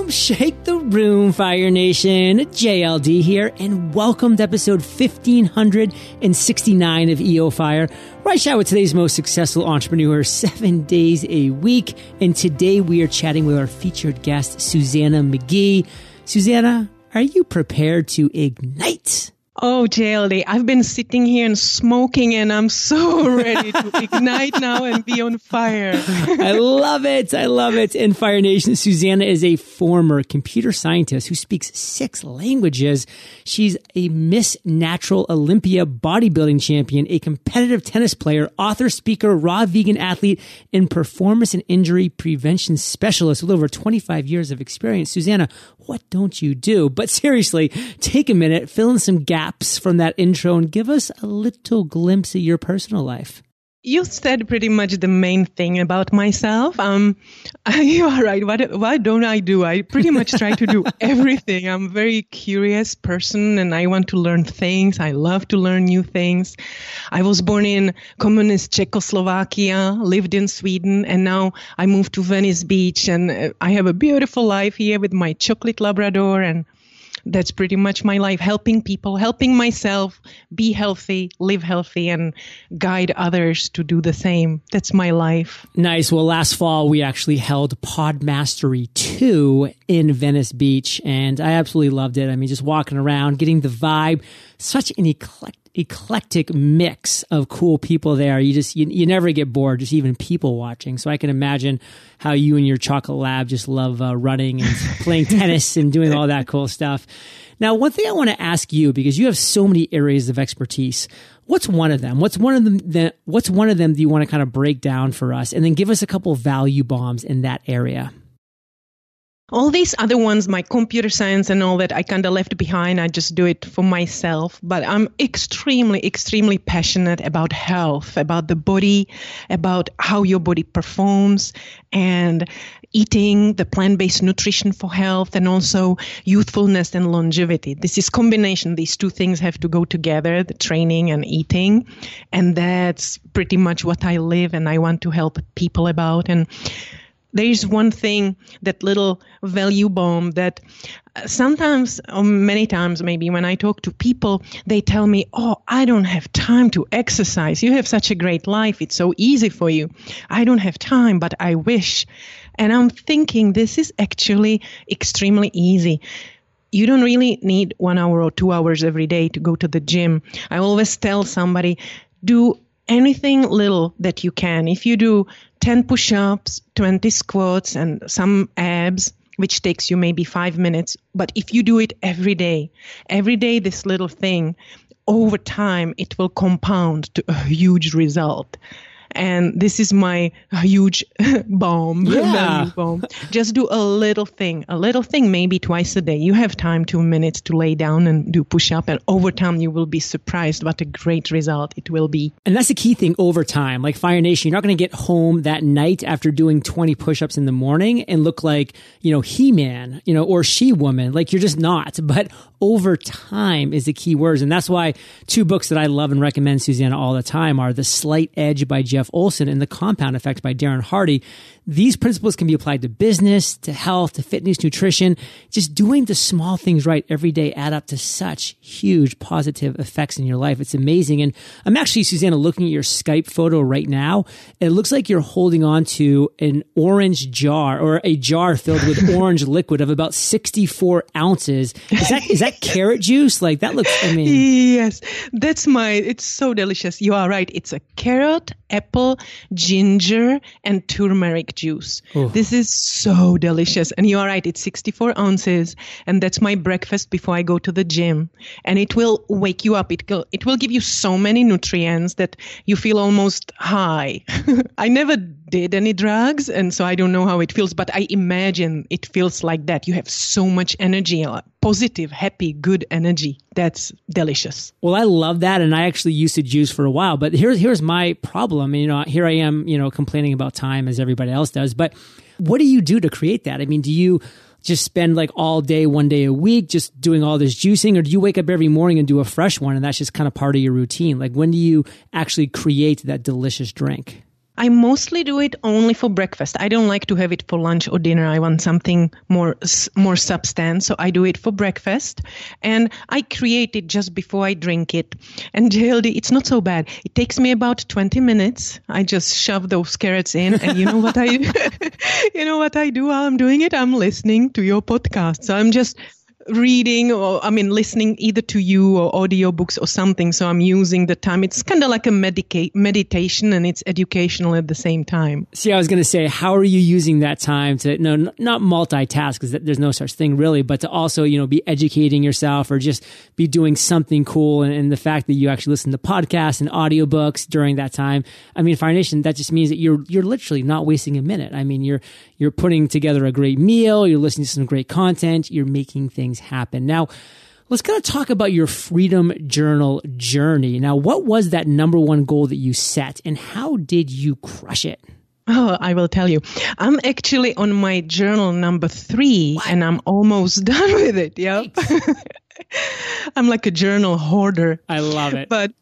room, shake the room, Fire Nation. JLD here, and welcome to episode 1569 of EO Fire, where I chat with today's most successful entrepreneurs seven days a week. And today we are chatting with our featured guest, Suzanna McGee. Suzanna, are you prepared to ignite? Oh, JLD, I've been sitting here and smoking and I'm so ready to ignite now and be on fire. I love it. I love it. In Fire Nation, Suzanna is a former computer scientist who speaks six languages. She's a Miss Natural Olympia bodybuilding champion, a competitive tennis player, author, speaker, raw vegan athlete, and performance and injury prevention specialist with over 25 years of experience. Suzanna, what don't you do? But seriously, take a minute, fill in some gaps from that intro and give us a little glimpse of your personal life. You said pretty much the main thing about myself. Um, you are right. What what don't I do? I pretty much try to do everything. I'm a very curious person, and I want to learn things. I love to learn new things. I was born in communist Czechoslovakia, lived in Sweden, and now I moved to Venice Beach, and uh, I have a beautiful life here with my chocolate Labrador and that's pretty much my life. Helping people helping myself be healthy live healthy and guide others to do the same. That's my life. Nice. Well last fall we actually held pod mastery 2 in venice beach and i absolutely loved it. I mean just walking around getting the vibe such an eclectic eclectic mix of cool people there. You just you, you never get bored, just even people watching. So I can imagine how you and your chocolate lab just love uh, running and playing tennis and doing all that cool stuff. Now, one thing I want to ask you because you have so many areas of expertise. What's one of them? What's one of them that what's one of them do you want to kind of break down for us and then give us a couple value bombs in that area? All these other ones my computer science and all that i kind of left behind. I just do it for myself. But i'm extremely extremely passionate about health about the body about how your body performs and eating the plant-based nutrition for health and also youthfulness and longevity. This is combination. These two things have to go together the training and eating. And that's pretty much what i live and i want to help people about. And there's one thing, that little value bomb that uh, sometimes, or many times maybe, when I talk to people, they tell me, Oh, I don't have time to exercise. You have such a great life. It's so easy for you. I don't have time, but I wish. And I'm thinking this is actually extremely easy you don't really need one hour or two hours every day to go to the gym. I always tell somebody, do anything little that you can. If you do 10 push ups, 20 squats, and some abs, which takes you maybe five minutes, but if you do it every day, every day, this little thing, over time, it will compound to a huge result and this is my huge bomb, yeah. bomb. Just do a little thing, a little thing, maybe twice a day. You have time, two minutes to lay down and do push up, and over time you will be surprised what a great result it will be. And that's the key thing over time. Like Fire Nation, you're not going to get home that night after doing 20 push ups in the morning and look like, you know, He Man, you know, or She Woman. Like you're just not. But over time is the key words. And that's why two books that I love and recommend Suzanna all the time are The Slight Edge by Jeff Olson and The Compound Effect by Darren Hardy. These principles can be applied to business, to health, to fitness, nutrition. Just doing the small things right every day add up to such huge positive effects in your life. It's amazing. And I'm actually, Suzanna, looking at your Skype photo right now. It looks like you're holding on to an orange jar or a jar filled with orange liquid of about 64 ounces. Is that, is that carrot juice? Like that looks, I mean. Yes, that's my, it's so delicious. You are right. It's a carrot, apple, ginger, and turmeric juice. This is so delicious. And you are right, it's 64 ounces. And that's my breakfast before I go to the gym. And it will wake you up. It will, it will give you so many nutrients that you feel almost high. I never did any drugs, and so I don't know how it feels, but I imagine it feels like that. You have so much energy, uh, positive, happy, good energy. That's delicious. Well, I love that, and I actually used to juice for a while. But here's here's my problem. You know, here I am, you know, complaining about time as everybody else does. But what do you do to create that? I mean, do you just spend like all day, one day a week, just doing all this juicing? Or do you wake up every morning and do a fresh one and that's just kind of part of your routine? Like when do you actually create that delicious drink? I mostly do it only for breakfast. I don't like to have it for lunch or dinner. I want something more more substance, so I do it for breakfast, and I create it just before I drink it. And JLD, it's not so bad. It takes me about 20 minutes. I just shove those carrots in, and you know what I, you know what I do while I'm doing it? I'm listening to your podcast. So I'm just reading or I mean listening either to you or audiobooks or something. So I'm using the time. It's kind of like a medica- meditation and it's educational at the same time. See, I was going to say, how are you using that time to no not multitask because there's no such thing really, but to also you know be educating yourself or just be doing something cool. And, and the fact that you actually listen to podcasts and audiobooks during that time, I mean, Fire Nation, that just means that you're you're literally not wasting a minute. I mean, you're you're putting together a great meal, you're listening to some great content, you're making things happen. Now, let's kind of talk about your Freedom Journal journey. Now, what was that number one goal that you set and how did you crush it? Oh, I will tell you. I'm actually on my journal number three what? and I'm almost done with it. Yep. I'm like a journal hoarder. I love it. But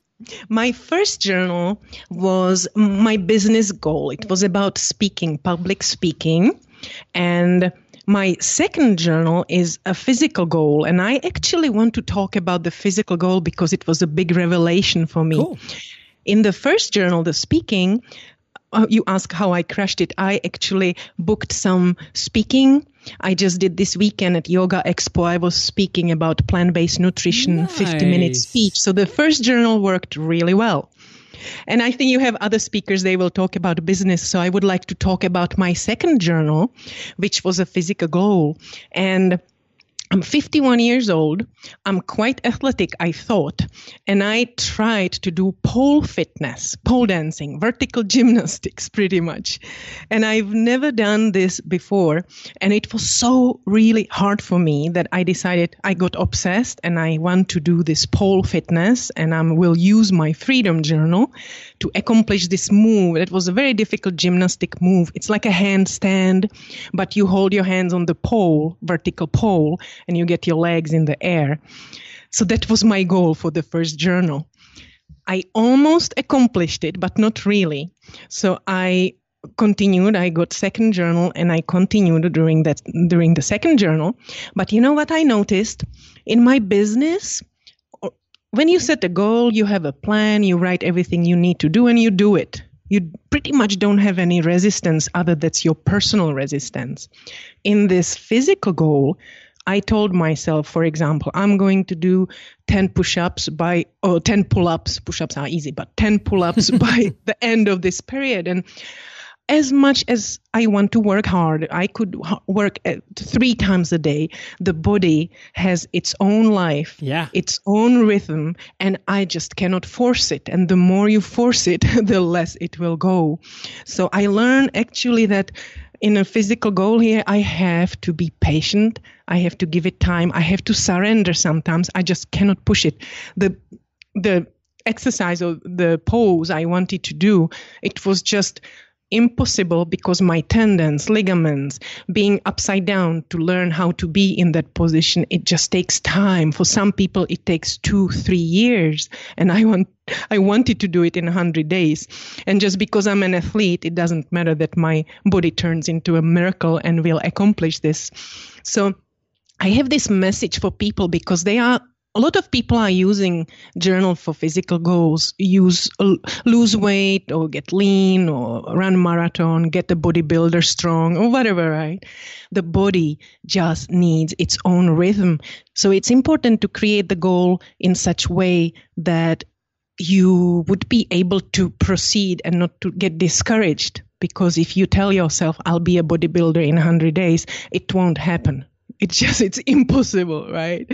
my first journal was my business goal. It was about speaking, public speaking. And my second journal is a physical goal. And I actually want to talk about the physical goal because it was a big revelation for me. Cool. In the first journal, the speaking, uh, you ask how I crushed it. I actually booked some speaking. I just did this weekend at Yoga Expo. I was speaking about plant based nutrition, nice. 50 minute speech. So the first journal worked really well. And I think you have other speakers, they will talk about business. So I would like to talk about my second journal, which was a physical goal. And I'm 51 years old. I'm quite athletic, I thought. And I tried to do pole fitness, pole dancing, vertical gymnastics, pretty much. And I've never done this before. And it was so really hard for me that I decided I got obsessed and I want to do this pole fitness. And I will use my Freedom Journal to accomplish this move. It was a very difficult gymnastic move. It's like a handstand, but you hold your hands on the pole, vertical pole and you get your legs in the air. So that was my goal for the first journal. I almost accomplished it, but not really. So I continued i got second journal and i continued during that during the second journal but you know what i noticed in my business when you set a goal you have a plan you write everything you need to do and you do it you pretty much don't have any resistance other that's your personal resistance in this physical goal I told myself, for example, I'm going to do 10 push ups by, or 10 pull ups. Push ups are easy, but 10 pull ups by the end of this period. And as much as I want to work hard, I could work three times a day. The body has its own life, yeah. its own rhythm, and I just cannot force it. And the more you force it, the less it will go. So I learned actually that in a physical goal here, I have to be patient. I have to give it time. I have to surrender sometimes. I just cannot push it. The the exercise or the pose I wanted to do, it was just impossible because my tendons, ligaments, being upside down to learn how to be in that position, it just takes time. For some people, it takes two, three years. And I want, I wanted to do it in 100 days. And just because I'm an athlete, it doesn't matter that my body turns into a miracle and will accomplish this. So I have this message for people because they are a lot of people are using journal for physical goals. Use lose weight or get lean or run marathon get a bodybuilder strong or whatever right? The body just needs its own rhythm. So it's important to create the goal in such way that you would be able to proceed and not to get discouraged. Because if you tell yourself i'll be a bodybuilder in 100 days it won't happen it's just it's impossible right?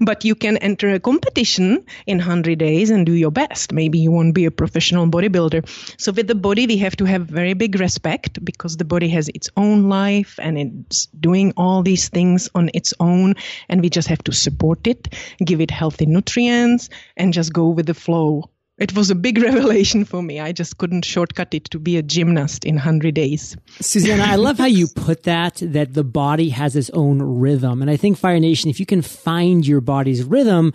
But you can enter a competition in 100 days and do your best. Maybe you won't be a professional bodybuilder. So with the body we have to have very big respect because the body has its own life and it's doing all these things on its own. And we just have to support it give it healthy nutrients and just go with the flow it was a big revelation for me. I just couldn't shortcut it to be a gymnast in 100 days. Suzanna, I love how you put that, that the body has its own rhythm. And I think Fire Nation, if you can find your body's rhythm,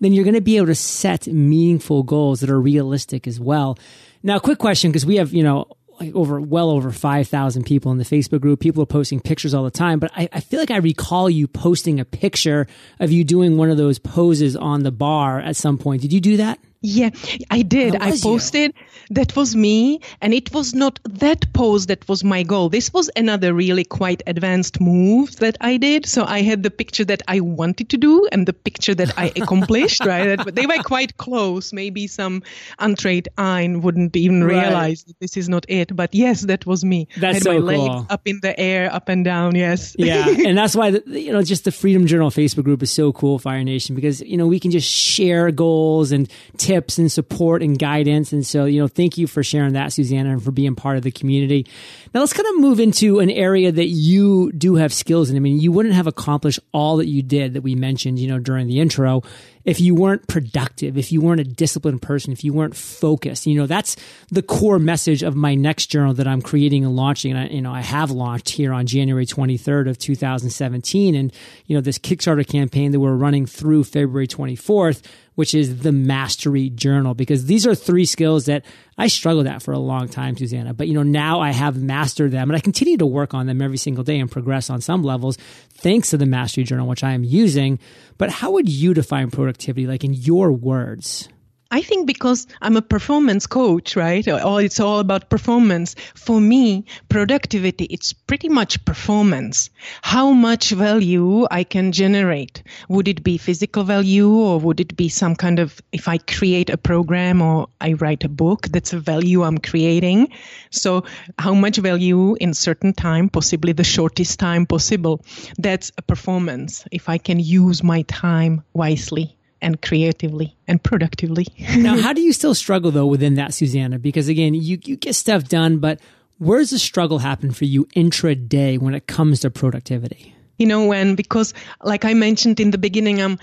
then you're going to be able to set meaningful goals that are realistic as well. Now, quick question, because we have, you know, like over well over 5,000 people in the Facebook group. People are posting pictures all the time, but I, I, feel like I recall you posting a picture of you doing one of those poses on the bar at some point. Did you do that? Yeah, I did. I posted you? that was me, and it was not that pose that was my goal. This was another really quite advanced move that I did. So I had the picture that I wanted to do and the picture that I accomplished, right? But they were quite close. Maybe some untrained eye wouldn't even realize right. that this is not it. But yes, that was me. That's I had so my cool. legs up in the air, up and down. Yes. Yeah, and that's why the, you know just the Freedom Journal Facebook group is so cool, Fire Nation, because you know we can just share goals and tips and support and guidance. And so, you know, thank you for sharing that, Suzanna, and for being part of the community. Now let's kind of move into an area that you do have skills in. I mean, you wouldn't have accomplished all that you did that we mentioned, you know, during the intro if you weren't productive, if you weren't a disciplined person, if you weren't focused. You know, that's the core message of my next journal that I'm creating and launching. And I, you know, I have launched here on January 23rd of 2017. And, you know, this Kickstarter campaign that we're running through February 24th which is the mastery journal because these are three skills that I struggled that for a long time, Suzanna. But you know, now I have mastered them and I continue to work on them every single day and progress on some levels thanks to the mastery journal, which I am using. But how would you define productivity, like in your words? I think because I'm a performance coach, right? Uh, or it's all about performance. For me, productivity, it's pretty much performance. How much value I can generate. Would it be physical value or would it be some kind of, if I create a program or I write a book, that's a value I'm creating. So how much value in certain time, possibly the shortest time possible. That's a performance. If I can use my time wisely and creatively and productively. now, how do you still struggle though within that, Suzanna? Because again, you, you get stuff done, but where's the struggle happen for you intraday when it comes to productivity? You know, when, because like I mentioned in the beginning, I'm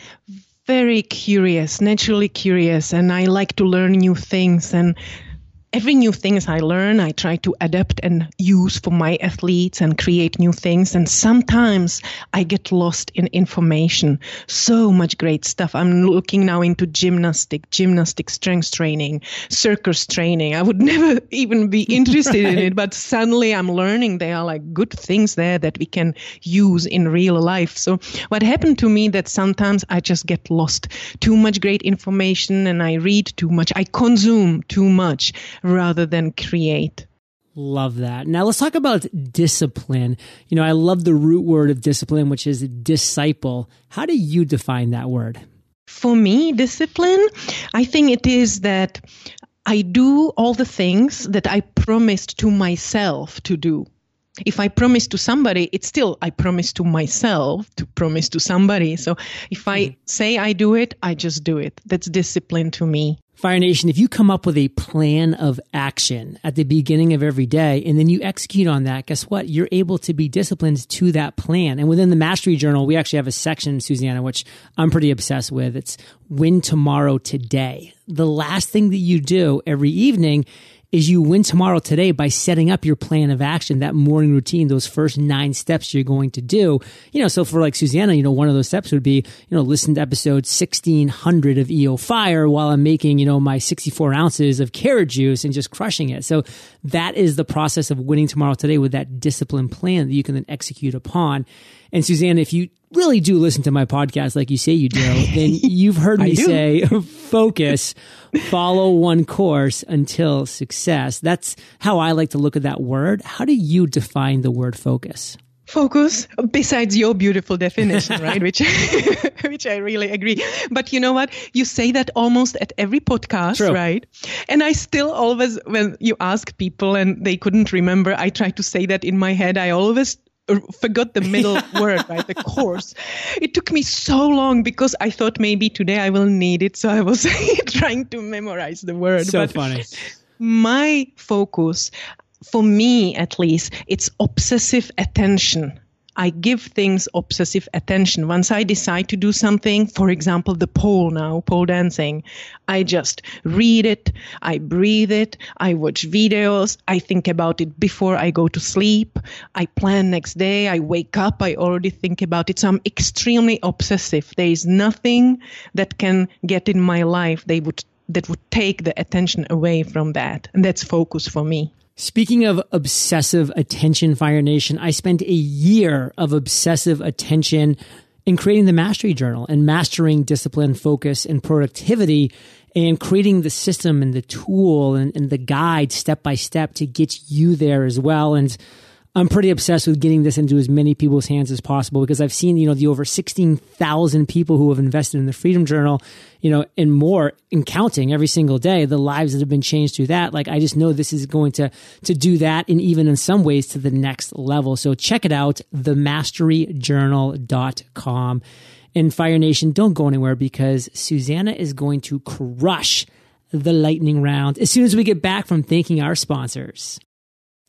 very curious, naturally curious, and I like to learn new things. And every new things I learn, I try to adapt and use for my athletes and create new things. And sometimes I get lost in information. So much great stuff. I'm looking now into gymnastic, gymnastic strength training, circus training. I would never even be interested right. in it, but suddenly I'm learning there are like good things there that we can use in real life. So what happened to me that sometimes I just get lost. Too much great information and I read too much. I consume too much rather than create. Love that. Now let's talk about discipline. You know, I love the root word of discipline, which is disciple. How do you define that word? For me, discipline, I think it is that I do all the things that I promised to myself to do. If I promise to somebody, it's still I promise to myself to promise to somebody. So if I mm-hmm. say I do it, I just do it. That's discipline to me. Fire Nation, if you come up with a plan of action at the beginning of every day and then you execute on that, guess what? You're able to be disciplined to that plan. And within the Mastery Journal, we actually have a section, Suzanna, which I'm pretty obsessed with. It's win tomorrow today. The last thing that you do every evening is you win tomorrow today by setting up your plan of action, that morning routine, those first nine steps you're going to do. You know, so for like Suzanna, you know, one of those steps would be, you know, listen to episode 1600 of EO Fire while I'm making, you know, my 64 ounces of carrot juice and just crushing it. So that is the process of winning tomorrow today with that discipline plan that you can then execute upon. And Suzanne, if you really do listen to my podcast like you say you do, then you've heard me say focus, follow one course until success. That's how I like to look at that word. How do you define the word focus? focus besides your beautiful definition right which which i really agree but you know what you say that almost at every podcast True. right and i still always when you ask people and they couldn't remember i try to say that in my head i always forgot the middle word, right? The course. It took me so long because I thought maybe today I will need it. So I was trying to memorize the word. So but funny. My focus, for me at least, it's obsessive attention. I give things obsessive attention. Once I decide to do something, for example, the pole now, pole dancing, I just read it, I breathe it, I watch videos, I think about it before I go to sleep, I plan next day, I wake up, I already think about it. So I'm extremely obsessive. There is nothing that can get in my life they would that would take the attention away from that. And that's focus for me. Speaking of obsessive attention, Fire Nation, I spent a year of obsessive attention in creating the Mastery Journal and mastering discipline, focus, and productivity and creating the system and the tool and, and the guide step by step to get you there as well. And I'm pretty obsessed with getting this into as many people's hands as possible because I've seen, you know, the over 16,000 people who have invested in the Freedom Journal, you know, and more in counting every single day, the lives that have been changed through that. Like, I just know this is going to, to do that and even in some ways to the next level. So check it out, themasteryjournal.com. And Fire Nation, don't go anywhere because Susanna is going to crush the lightning round as soon as we get back from thanking our sponsors.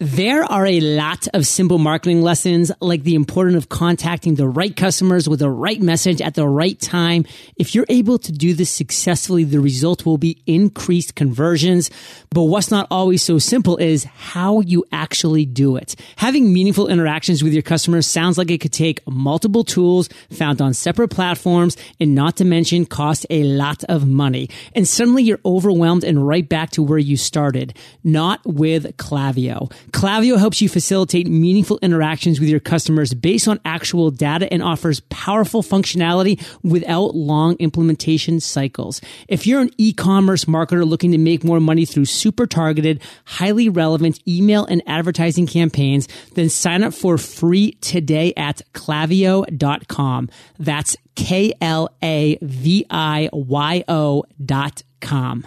There are a lot of simple marketing lessons like the importance of contacting the right customers with the right message at the right time. If you're able to do this successfully, the result will be increased conversions. But what's not always so simple is how you actually do it. Having meaningful interactions with your customers sounds like it could take multiple tools found on separate platforms and not to mention cost a lot of money. And suddenly you're overwhelmed and right back to where you started. Not with Klaviyo. Klaviyo helps you facilitate meaningful interactions with your customers based on actual data and offers powerful functionality without long implementation cycles. If you're an e-commerce marketer looking to make more money through super targeted, highly relevant email and advertising campaigns, then sign up for free today at klaviyo.com. That's K L A V I Y O dot com.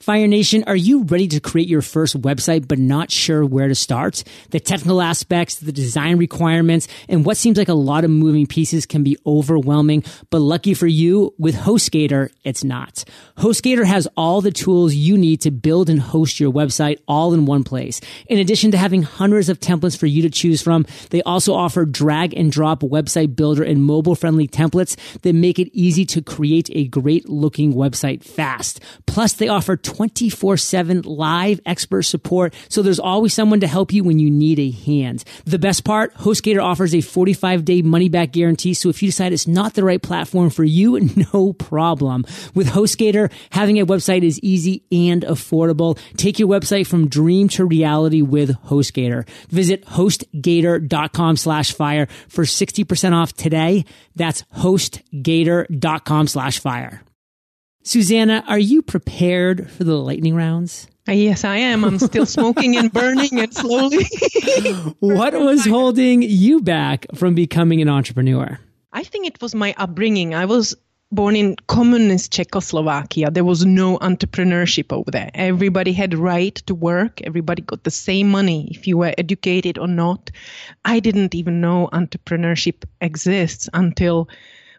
Fire Nation, are you ready to create your first website but not sure where to start? The technical aspects, the design requirements, and what seems like a lot of moving pieces can be overwhelming, but lucky for you, with HostGator, it's not. HostGator has all the tools you need to build and host your website all in one place. In addition to having hundreds of templates for you to choose from, they also offer drag and drop website builder and mobile friendly templates that make it easy to create a great looking website fast. Plus, they offer 24 7 live expert support. So there's always someone to help you when you need a hand. The best part, HostGator offers a 45 day money back guarantee. So if you decide it's not the right platform for you, no problem. With HostGator, having a website is easy and affordable. Take your website from dream to reality with HostGator. Visit hostgator.com slash fire for 60% off today. That's hostgator.com slash fire. Suzanna, are you prepared for the lightning rounds? Uh, yes, I am. I'm still smoking and burning and slowly. what was holding you back from becoming an entrepreneur? I think it was my upbringing. I was born in communist Czechoslovakia. There was no entrepreneurship over there. Everybody had right to work. Everybody got the same money if you were educated or not. I didn't even know entrepreneurship exists until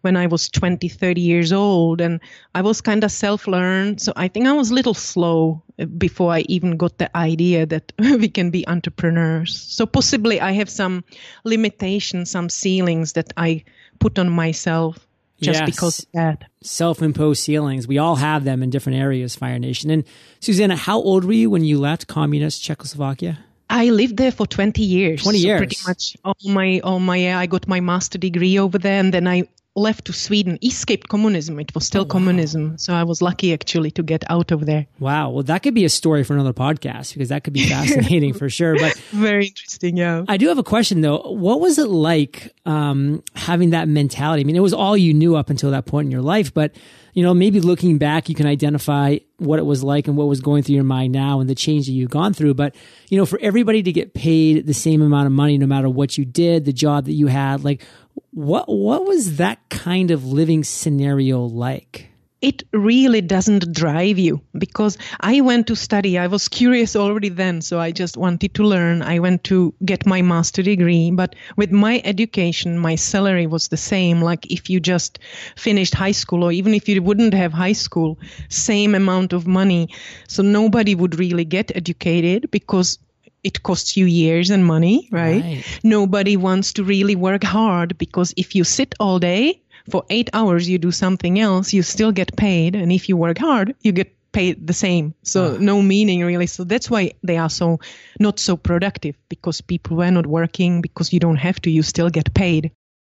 when I was 20, 30 years old. And I was kind of self learned. So I think I was a little slow uh, before I even got the idea that we can be entrepreneurs. So possibly I have some limitations, some ceilings that I put on myself just yes. because of that. Self imposed ceilings. We all have them in different areas, Fire Nation. And Suzanna, how old were you when you left communist Czechoslovakia? I lived there for 20 years. 20 years. So pretty much all my, all my, I got my master degree over there and then I left to Sweden, escaped communism. It was still oh, wow. communism. So I was lucky actually to get out of there. Wow. Well, that could be a story for another podcast because that could be fascinating for sure. But very interesting. Yeah. I do have a question though. What was it like um, having that mentality? I mean, it was all you knew up until that point in your life, but you know, maybe looking back, you can identify what it was like and what was going through your mind now and the change that you've gone through. But, you know, for everybody to get paid the same amount of money, no matter what you did, the job that you had, like what what was that kind of living scenario like? It really doesn't drive you because I went to study. I was curious already then, so I just wanted to learn. I went to get my master degree, but with my education, my salary was the same. Like if you just finished high school, or even if you wouldn't have high school, same amount of money. So nobody would really get educated because it costs you years and money, right? right? Nobody wants to really work hard because if you sit all day for eight hours, you do something else, you still get paid. And if you work hard, you get paid the same. So uh. no meaning really. So that's why they are so not so productive because people were not working because you don't have to, you still get paid.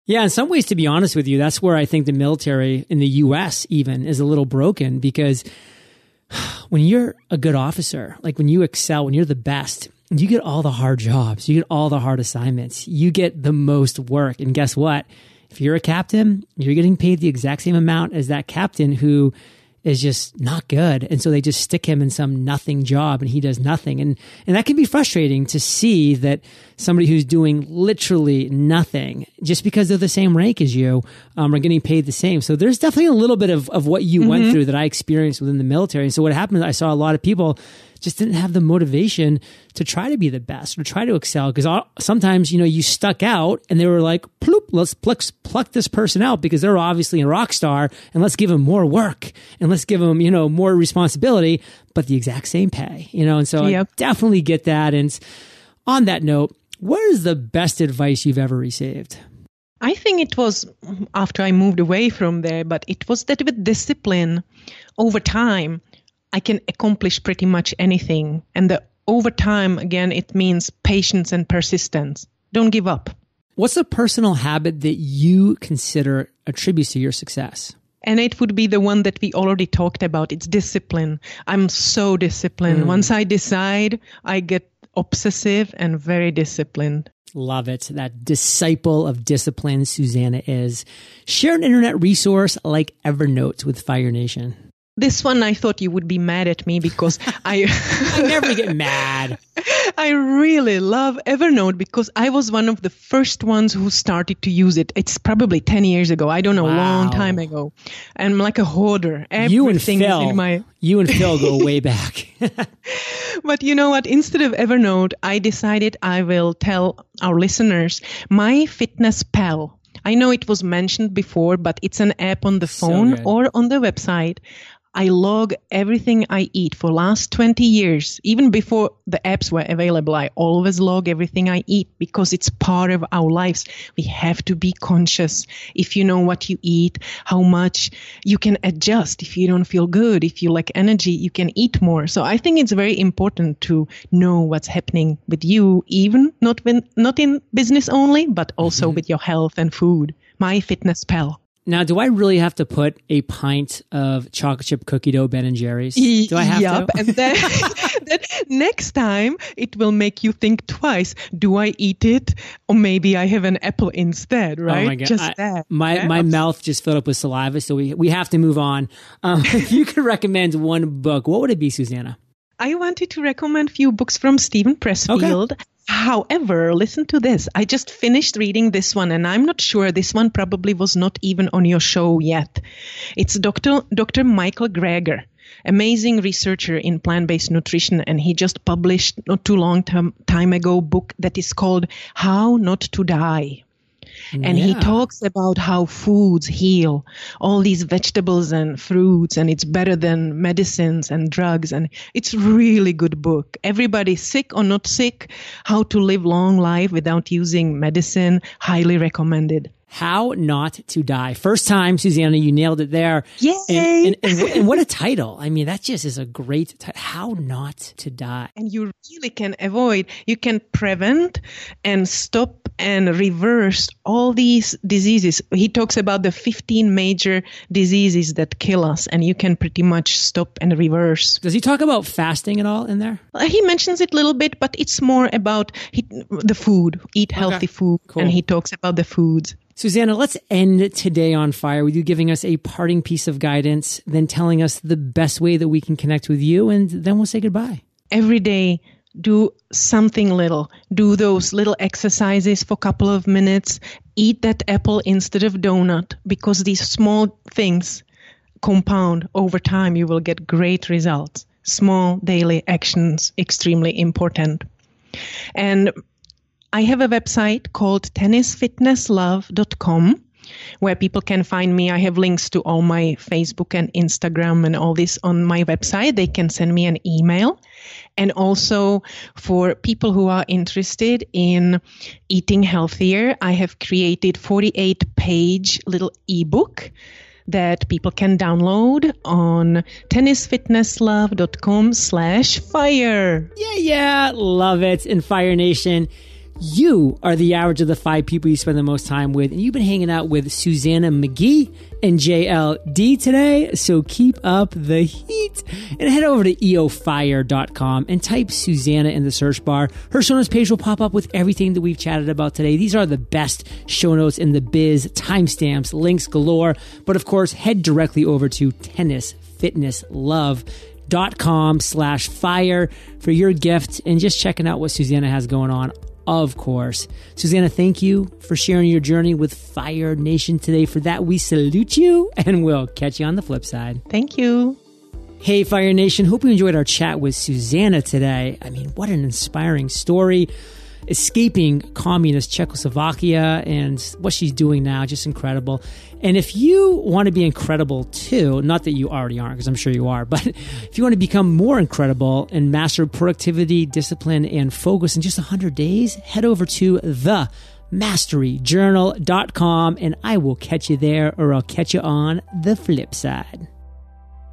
Yeah, in some ways, to be honest with you, that's where I think the military in the US even is a little broken because when you're a good officer, like when you excel, when you're the best, you get all the hard jobs, you get all the hard assignments, you get the most work. And guess what? If you're a captain, you're getting paid the exact same amount as that captain who is just not good. And so they just stick him in some nothing job and he does nothing. And, and that can be frustrating to see that somebody who's doing literally nothing just because they're the same rank as you, um, are getting paid the same. So there's definitely a little bit of, of what you mm-hmm. went through that I experienced within the military. And so what happened, I saw a lot of people just didn't have the motivation to try to be the best or try to excel. Because sometimes, you know, you stuck out and they were like, Ploop, let's pluck, pluck this person out because they're obviously a rock star and let's give them more work and let's give them, you know, more responsibility, but the exact same pay, you know? And so yep. I definitely get that. And on that note, what is the best advice you've ever received? I think it was after I moved away from there, but it was that with discipline over time, I can accomplish pretty much anything. And the over time, again, it means patience and persistence. Don't give up. What's a personal habit that you consider attributes to your success? And it would be the one that we already talked about. It's discipline. I'm so disciplined. Mm. Once I decide, I get obsessive and very disciplined. Love it. That disciple of discipline Suzanna is. Share an internet resource like Evernote with Fire Nation. This one I thought you would be mad at me because I I never get mad. I really love Evernote because I was one of the first ones who started to use it. It's probably 10 years ago. I don't know, a long time ago. I'm like a hoarder. Everything you and Phil, my... you and Phil go way back. but you know what? Instead of Evernote, I decided I will tell our listeners MyFitnessPal. I know it was mentioned before, but it's an app on the phone so or on the website. I log everything I eat for last 20 years. Even before the apps were available, I always log everything I eat because it's part of our lives. We have to be conscious. If you know what you eat, how much you can adjust. If you don't feel good, if you lack energy, you can eat more. So I think it's very important to know what's happening with you, even not when, not in business only, but also mm-hmm. with your health and food. MyFitnessPal. Now, do I really have to put a pint of chocolate chip cookie dough Ben and Jerry's? Do I have yep. to? and then, then next time it will make you think twice. Do I eat it, or maybe I have an apple instead? Right? Oh my God. Just I, that. My yeah. my mouth just filled up with saliva, so we we have to move on. Um, if you could recommend one book, what would it be, Suzanna? I wanted to recommend a few books from Steven Pressfield. Okay. However, listen to this. I just finished reading this one, and I'm not sure this one probably was not even on your show yet. It's Dr. Dr. Michael Greger, amazing researcher in plant-based nutrition, and he just published not too long time ago book that is called How Not to Die. And yeah. he talks about how foods heal, all these vegetables and fruits, and it's better than medicines and drugs. And it's really good book. Everybody sick or not sick, how to live long life without using medicine, highly recommended. How Not to Die. First time, Suzanna, you nailed it there. Yay! And, and, and, and what a title. I mean, that just is a great title. How Not to Die. And you really can avoid, you can prevent and stop and reverse all these diseases. He talks about the 15 major diseases that kill us, and you can pretty much stop and reverse. Does he talk about fasting at all in there? Uh, he mentions it a little bit, but it's more about he, the food, eat healthy okay. food, cool. and he talks about the foods. Suzanna, let's end today on fire with you giving us a parting piece of guidance, then telling us the best way that we can connect with you, and then we'll say goodbye. Every day, do something little. Do those little exercises for a couple of minutes. Eat that apple instead of donut because these small things compound over time. You will get great results. Small daily actions, extremely important. And I have a website called tennisfitnesslove.com where people can find me. I have links to all my Facebook and Instagram and all this on my website. They can send me an email. And also for people who are interested in eating healthier, I have created 48 page little ebook that people can download on tennisfitnesslove.com slash fire. Yeah, yeah. Love it. In Fire Nation You are the average of the five people you spend the most time with, and you've been hanging out with Suzanna McGee and JLD today. So keep up the heat and head over to eofire.com and type Suzanna in the search bar. Her show notes page will pop up with everything that we've chatted about today. These are the best show notes in the biz, timestamps, links galore. But of course, head directly over to Tennis Fitness Love dot com slash fire for your gift and just checking out what Suzanna has going on of course. Suzanna, thank you for sharing your journey with Fire Nation today. For that, we salute you and we'll catch you on the flip side. Thank you. Hey, Fire Nation. Hope you enjoyed our chat with Suzanna today. I mean, what an inspiring story escaping communist Czechoslovakia and what she's doing now, just incredible. And if you want to be incredible too, not that you already aren't, because I'm sure you are, but if you want to become more incredible and master productivity, discipline, and focus in just 100 days, head over to the masteryjournal.com and I will catch you there or I'll catch you on the flip side.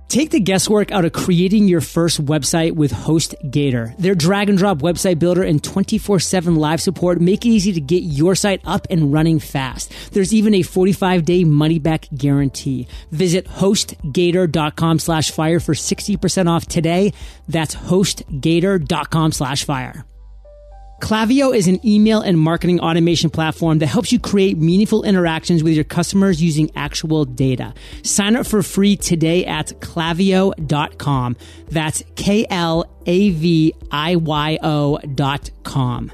Take the guesswork out of creating your first website with HostGator. Their drag and drop website builder and 24-7 live support make it easy to get your site up and running fast. There's even a 45-day money-back guarantee. Visit HostGator.com slash fire for 60% off today. That's HostGator.com slash fire. Klaviyo is an email and marketing automation platform that helps you create meaningful interactions with your customers using actual data. Sign up for free today at klaviyo.com. That's K L A V I Y O dot com.